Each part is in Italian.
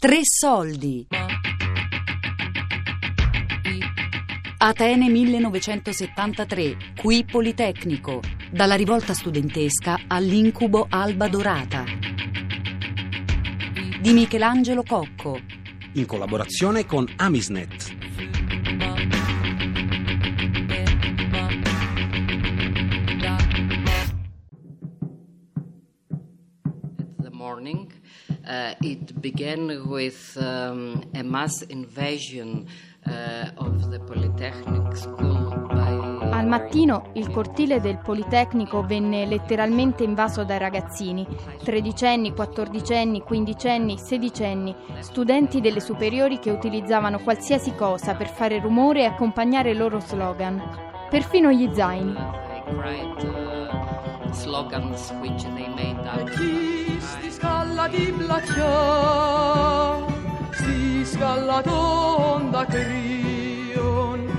Tre soldi. Atene 1973, qui Politecnico, dalla rivolta studentesca all'incubo Alba Dorata. Di Michelangelo Cocco. In collaborazione con Amisnet. the morning. Uh, it began with um, a mass invasion uh, of the Polytechnic School by. Al mattino il cortile del Politecnico venne letteralmente invaso dai ragazzini, tredicenni, quattordicenni, quindicenni, sedicenni, studenti delle superiori che utilizzavano qualsiasi cosa per fare rumore e accompagnare i loro slogan, perfino gli zaini. Uh, slogans which they made out. Chi sti scalla di blaccia, sti scalla tonda crion,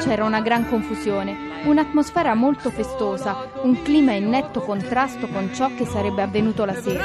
C'era una gran confusione, un'atmosfera molto festosa, un clima in netto contrasto con ciò che sarebbe avvenuto la sera.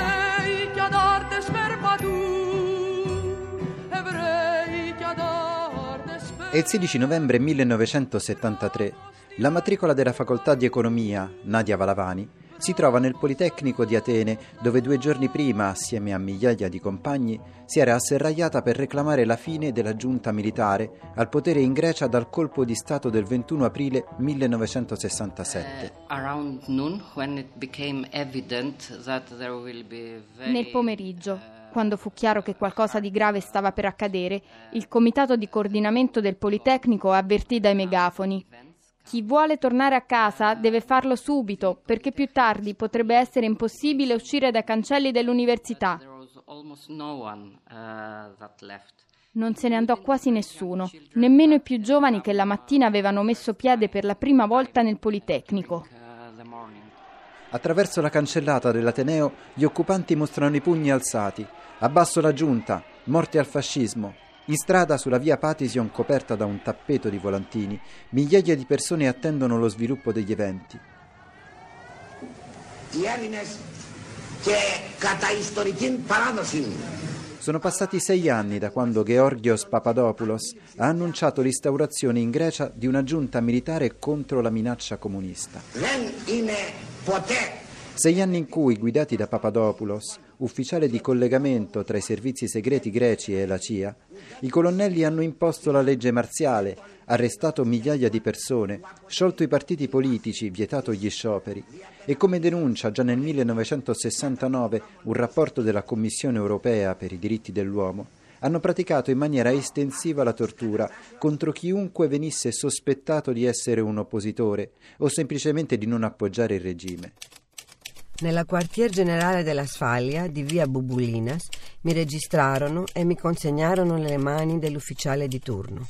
È il 16 novembre 1973. La matricola della facoltà di economia, Nadia Valavani, si trova nel Politecnico di Atene, dove due giorni prima, assieme a migliaia di compagni, si era asserragliata per reclamare la fine della giunta militare al potere in Grecia dal colpo di Stato del 21 aprile 1967. Uh, around noon, when it became evident that there will be very, Nel pomeriggio, quando fu chiaro che qualcosa di grave stava per accadere, il comitato di coordinamento del Politecnico avvertì dai megafoni. Chi vuole tornare a casa deve farlo subito, perché più tardi potrebbe essere impossibile uscire dai cancelli dell'università. Uh. Non se ne andò quasi nessuno, nemmeno i più giovani che la mattina avevano messo piede per la prima volta nel Politecnico. Uh. Attraverso la cancellata dell'Ateneo gli occupanti mostrano i pugni alzati. Abbasso la giunta, morte al fascismo. In strada, sulla via Patesion coperta da un tappeto di volantini, migliaia di persone attendono lo sviluppo degli eventi. Sono passati sei anni da quando Georgios Papadopoulos ha annunciato l'instaurazione in Grecia di una giunta militare contro la minaccia comunista. Sei anni in cui, guidati da Papadopoulos, ufficiale di collegamento tra i servizi segreti greci e la CIA, i colonnelli hanno imposto la legge marziale, arrestato migliaia di persone, sciolto i partiti politici, vietato gli scioperi e come denuncia già nel 1969 un rapporto della Commissione europea per i diritti dell'uomo, hanno praticato in maniera estensiva la tortura contro chiunque venisse sospettato di essere un oppositore o semplicemente di non appoggiare il regime. Nella quartier generale della Sfaglia di via Bubulinas mi registrarono e mi consegnarono nelle mani dell'ufficiale di turno.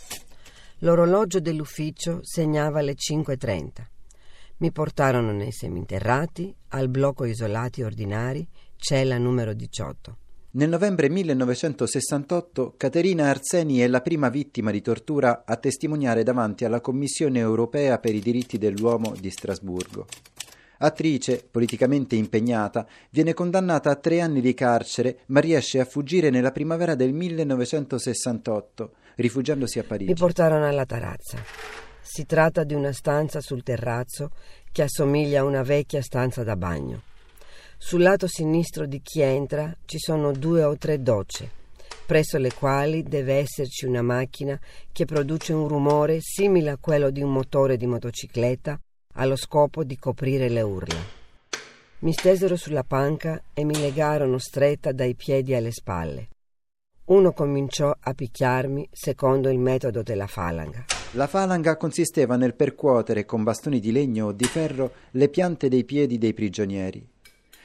L'orologio dell'ufficio segnava le 5.30. Mi portarono nei seminterrati, al blocco isolati ordinari, cella numero 18. Nel novembre 1968 Caterina Arseni è la prima vittima di tortura a testimoniare davanti alla Commissione europea per i diritti dell'uomo di Strasburgo. Attrice, politicamente impegnata, viene condannata a tre anni di carcere, ma riesce a fuggire nella primavera del 1968, rifugiandosi a Parigi. Mi portarono alla tarazza. Si tratta di una stanza sul terrazzo che assomiglia a una vecchia stanza da bagno. Sul lato sinistro di chi entra ci sono due o tre docce, presso le quali deve esserci una macchina che produce un rumore simile a quello di un motore di motocicletta allo scopo di coprire le urla. Mi stesero sulla panca e mi legarono stretta dai piedi alle spalle. Uno cominciò a picchiarmi secondo il metodo della falanga. La falanga consisteva nel percuotere con bastoni di legno o di ferro le piante dei piedi dei prigionieri.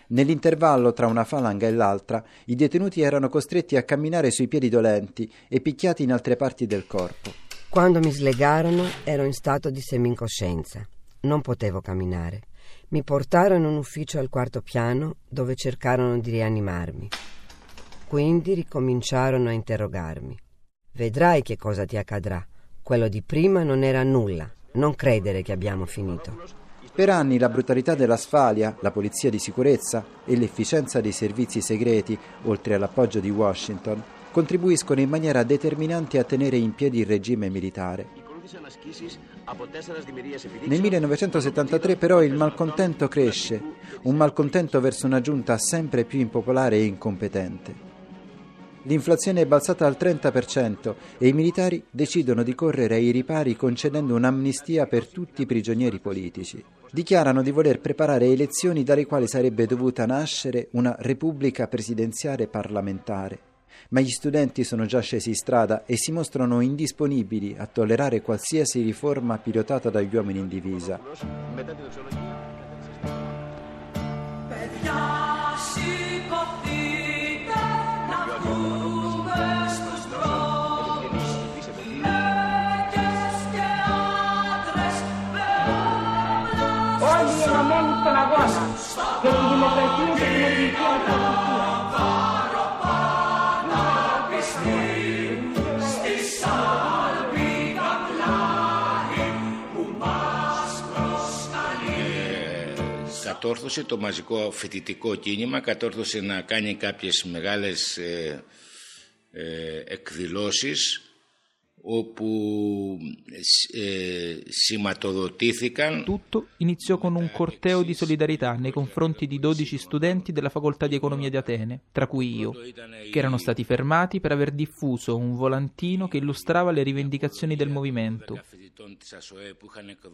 Nell'intervallo tra una falanga e l'altra, i detenuti erano costretti a camminare sui piedi dolenti e picchiati in altre parti del corpo. Quando mi slegarono ero in stato di semincoscienza. Non potevo camminare. Mi portarono in un ufficio al quarto piano dove cercarono di rianimarmi. Quindi ricominciarono a interrogarmi. Vedrai che cosa ti accadrà. Quello di prima non era nulla. Non credere che abbiamo finito. Per anni la brutalità dell'Asfalia, la polizia di sicurezza e l'efficienza dei servizi segreti, oltre all'appoggio di Washington, contribuiscono in maniera determinante a tenere in piedi il regime militare. Nel 1973 però il malcontento cresce, un malcontento verso una giunta sempre più impopolare e incompetente. L'inflazione è balzata al 30% e i militari decidono di correre ai ripari concedendo un'amnistia per tutti i prigionieri politici. Dichiarano di voler preparare elezioni dalle quali sarebbe dovuta nascere una repubblica presidenziale parlamentare ma gli studenti sono già scesi in strada e si mostrano indisponibili a tollerare qualsiasi riforma pilotata dagli uomini in divisa. Ogni momento la gonna, che mi perché mi ricordo κατόρθωσε το μαζικό φοιτητικό κίνημα, κατόρθωσε να κάνει κάποιες μεγάλες ε, ε, εκδηλώσεις όπου eh, sηματοδοτήθηκαν. Tutto iniziò con un corteo di solidarietà nei confronti di 12 studenti della facoltà di economia di Atene, tra cui io, che erano stati fermati per aver diffuso un volantino che illustrava le rivendicazioni del movimento.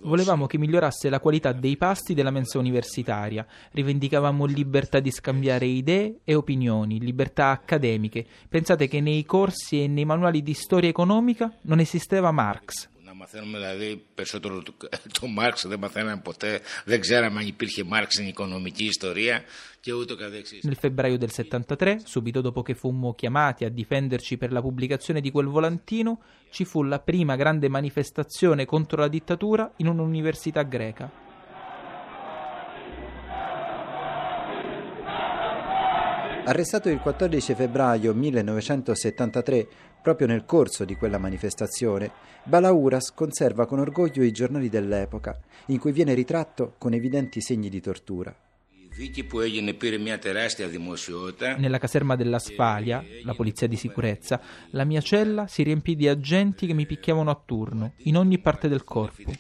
Volevamo che migliorasse la qualità dei pasti della mensa universitaria, rivendicavamo libertà di scambiare idee e opinioni, libertà accademiche. Pensate che nei corsi e nei manuali di storia economica non esisteva Marx. Να μαθαίνουμε δηλαδή περισσότερο το, το Μάρξ, δεν μαθαίναμε ποτέ, δεν ξέραμε αν υπήρχε Μάρξ στην οικονομική ιστορία και ούτω καθεξής. Nel febbraio del 73, subito dopo che fummo chiamati a difenderci per la pubblicazione di quel volantino, ci fu la prima grande manifestazione contro la dittatura in un'università greca. Arrestato il 14 febbraio 1973, proprio nel corso di quella manifestazione, Balauras conserva con orgoglio i giornali dell'epoca, in cui viene ritratto con evidenti segni di tortura. Nella caserma della Sfalia, la polizia di sicurezza, la mia cella si riempì di agenti che mi picchiavano a turno, in ogni parte del corpo.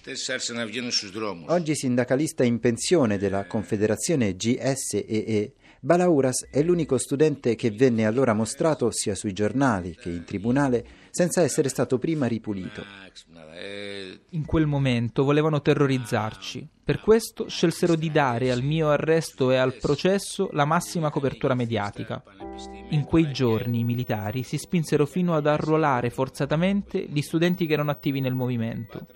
Oggi sindacalista in pensione della Confederazione GSEE, Balauras è l'unico studente che venne allora mostrato sia sui giornali che in tribunale senza essere stato prima ripulito. In quel momento volevano terrorizzarci. Per questo scelsero di dare al mio arresto e al processo la massima copertura mediatica. In quei giorni i militari si spinsero fino ad arruolare forzatamente gli studenti che erano attivi nel movimento.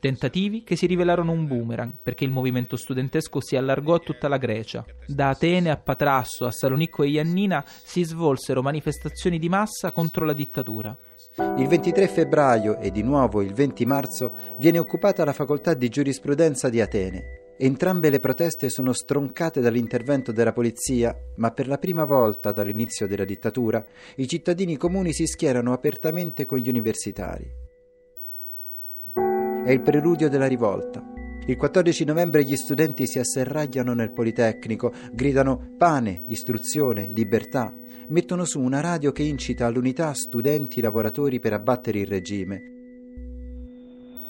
Tentativi che si rivelarono un boomerang perché il movimento studentesco si allargò a tutta la Grecia. Da Atene a Patrasso, a Salonicco e Iannina si svolsero manifestazioni di massa contro la dittatura. Il 23 febbraio e di nuovo il 20 marzo viene occupata la facoltà di giurisprudenza di Atene. Entrambe le proteste sono stroncate dall'intervento della polizia, ma per la prima volta dall'inizio della dittatura i cittadini comuni si schierano apertamente con gli universitari. È il preludio della rivolta. Il 14 novembre gli studenti si asserragliano nel Politecnico, gridano pane, istruzione, libertà, mettono su una radio che incita all'unità studenti e lavoratori per abbattere il regime.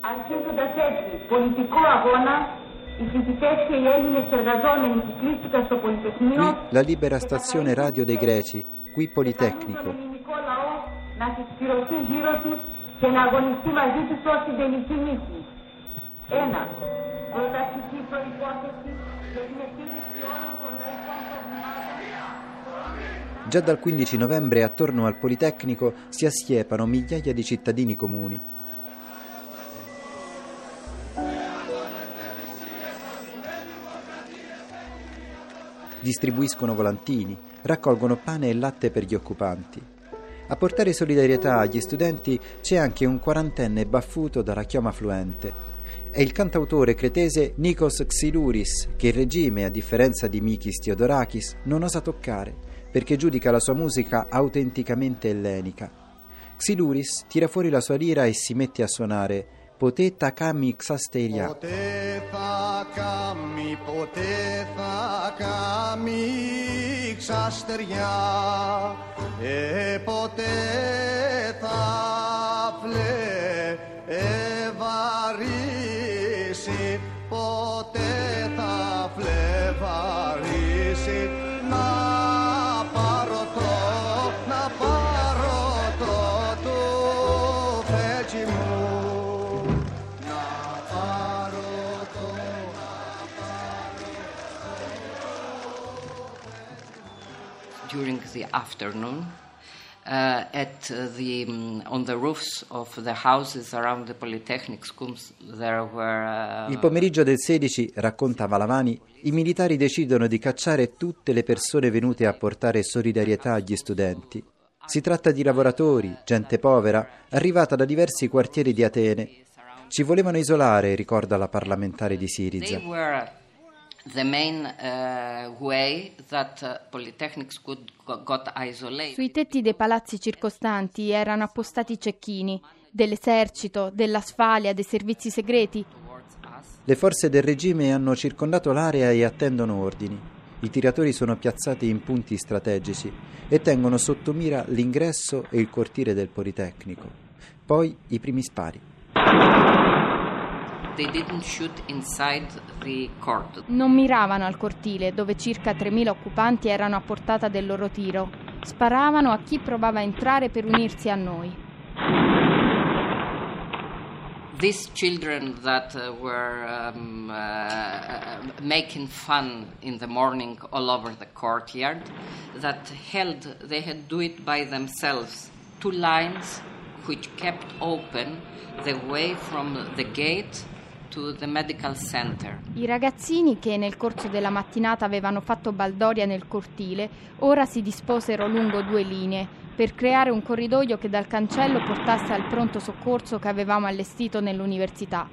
Αρχίζοντας έτσι πολιτικό αγώνα, οι φοιτητές και οι Έλληνες εργαζόμενοι που κλείστηκαν στο Πολυτεχνείο Qui la libera stazione radio dei Greci, qui τον Politecnico. ελληνικό λαό να συσπηρωθεί γύρω τους και να αγωνιστεί μαζί τους ως την τελική νίκη. Ένα. Πρωταρχική προϋπόθεση για την επίλυση όλων των λαϊκών προβλημάτων. Già dal 15 novembre attorno al Politecnico si assiepano migliaia di cittadini comuni. Distribuiscono volantini, raccolgono pane e latte per gli occupanti. A portare solidarietà agli studenti c'è anche un quarantenne baffuto dalla chioma fluente. È il cantautore cretese Nikos Xylouris che il regime, a differenza di Mikis Theodorakis, non osa toccare perché giudica la sua musica autenticamente ellenica. Xylouris tira fuori la sua lira e si mette a suonare ποτέ θα κάνει ξαστεριά. Ποτέ θα κάνει, ποτέ θα κάνει ξαστεριά ε, ποτέ θα φλεβαρίσει ποτέ θα φλεβαρίσει afternoon uh, at uh, the um, on the roofs of the houses around the polytechnic schools there were uh, Il pomeriggio del 16, racconta Valavani, i militari decidono di cacciare tutte le persone venute a portare solidarietà agli studenti. Si tratta di lavoratori, gente povera, arrivata da diversi quartieri di Atene. Ci volevano isolare, ricorda la parlamentare di Siriza. Sui tetti dei palazzi circostanti erano appostati cecchini dell'esercito, dell'asfalia, dei servizi segreti. Le forze del regime hanno circondato l'area e attendono ordini. I tiratori sono piazzati in punti strategici e tengono sotto mira l'ingresso e il cortile del Politecnico. Poi i primi spari. Non miravano al cortile, dove circa 3.000 occupanti erano a portata del loro tiro. Sparavano a chi provava a entrare per unirsi a noi. these children that uh, were um, uh, uh, making fun in the morning all over the courtyard that held they had do it by themselves two lines which kept open the way from the gate I ragazzini che nel corso della mattinata avevano fatto baldoria nel cortile, ora si disposero lungo due linee per creare un corridoio che dal cancello portasse al pronto soccorso che avevamo allestito nell'università.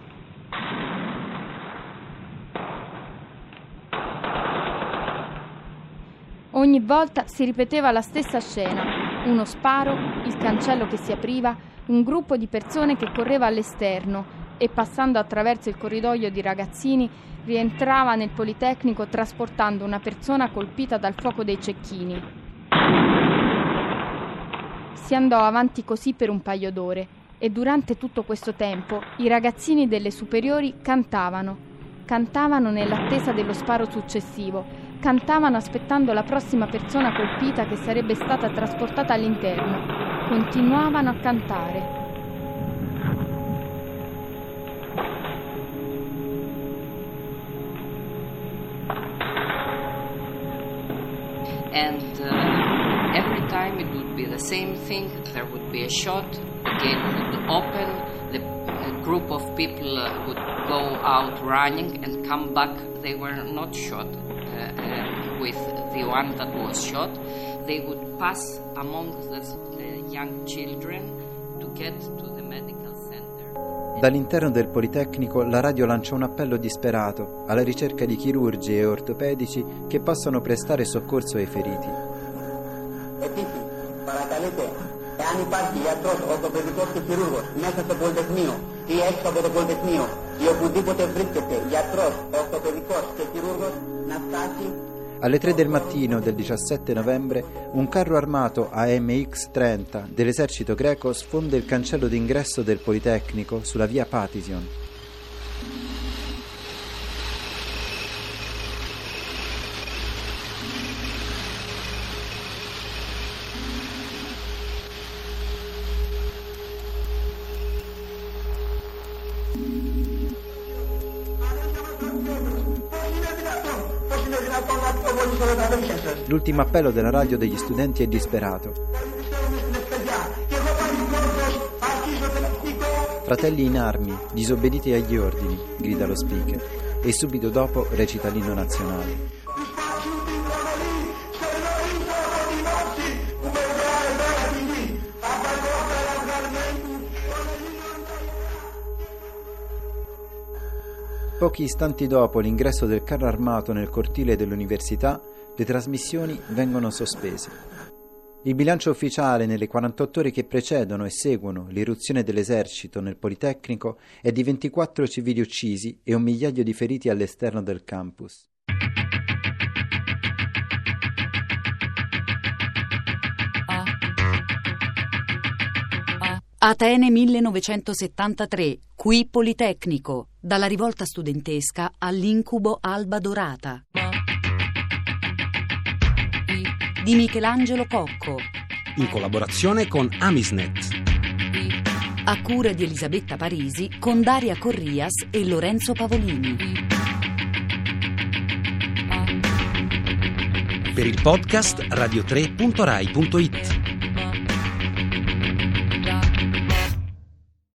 Ogni volta si ripeteva la stessa scena, uno sparo, il cancello che si apriva, un gruppo di persone che correva all'esterno e passando attraverso il corridoio di ragazzini rientrava nel Politecnico trasportando una persona colpita dal fuoco dei cecchini. Si andò avanti così per un paio d'ore e durante tutto questo tempo i ragazzini delle superiori cantavano. Cantavano nell'attesa dello sparo successivo, cantavano aspettando la prossima persona colpita che sarebbe stata trasportata all'interno. Continuavano a cantare. The same thing there would be a shot gate would open the group of people uh, would go out running and come back. They were not shot uh, uh, with the one that was shot. They would pass among the young children to get to the medical center. Dall'interno del Politecnico la radio lancia un appello disperato alla ricerca di chirurgi e ortopedici che possano prestare soccorso ai feriti. εάν υπάρχει ιατρός, ορθοπαιδικός και χειρούργος μέσα στο Πολυτεχνείο ή έξω από το Πολυτεχνείο ή οπουδήποτε βρίσκεται γιατρός, ορθοπαιδικός και χειρούργος να φτάσει Alle 3 del mattino del 17 novembre un carro armato AMX-30 dell'esercito greco sfonda il cancello d'ingresso del Politecnico sulla via Patision. L'ultimo appello della radio degli studenti è disperato. Fratelli in armi, disobbediti agli ordini, grida lo speaker e subito dopo recita l'inno nazionale. Pochi istanti dopo l'ingresso del carro armato nel cortile dell'università, le trasmissioni vengono sospese. Il bilancio ufficiale nelle 48 ore che precedono e seguono l'irruzione dell'esercito nel Politecnico è di 24 civili uccisi e un migliaio di feriti all'esterno del campus. Atene 1973, qui Politecnico, dalla rivolta studentesca all'incubo Alba Dorata. Di Michelangelo Cocco, in collaborazione con Amisnet. a cura di Elisabetta Parisi con Daria Corrias e Lorenzo Pavolini. Per il podcast radio3.rai.it.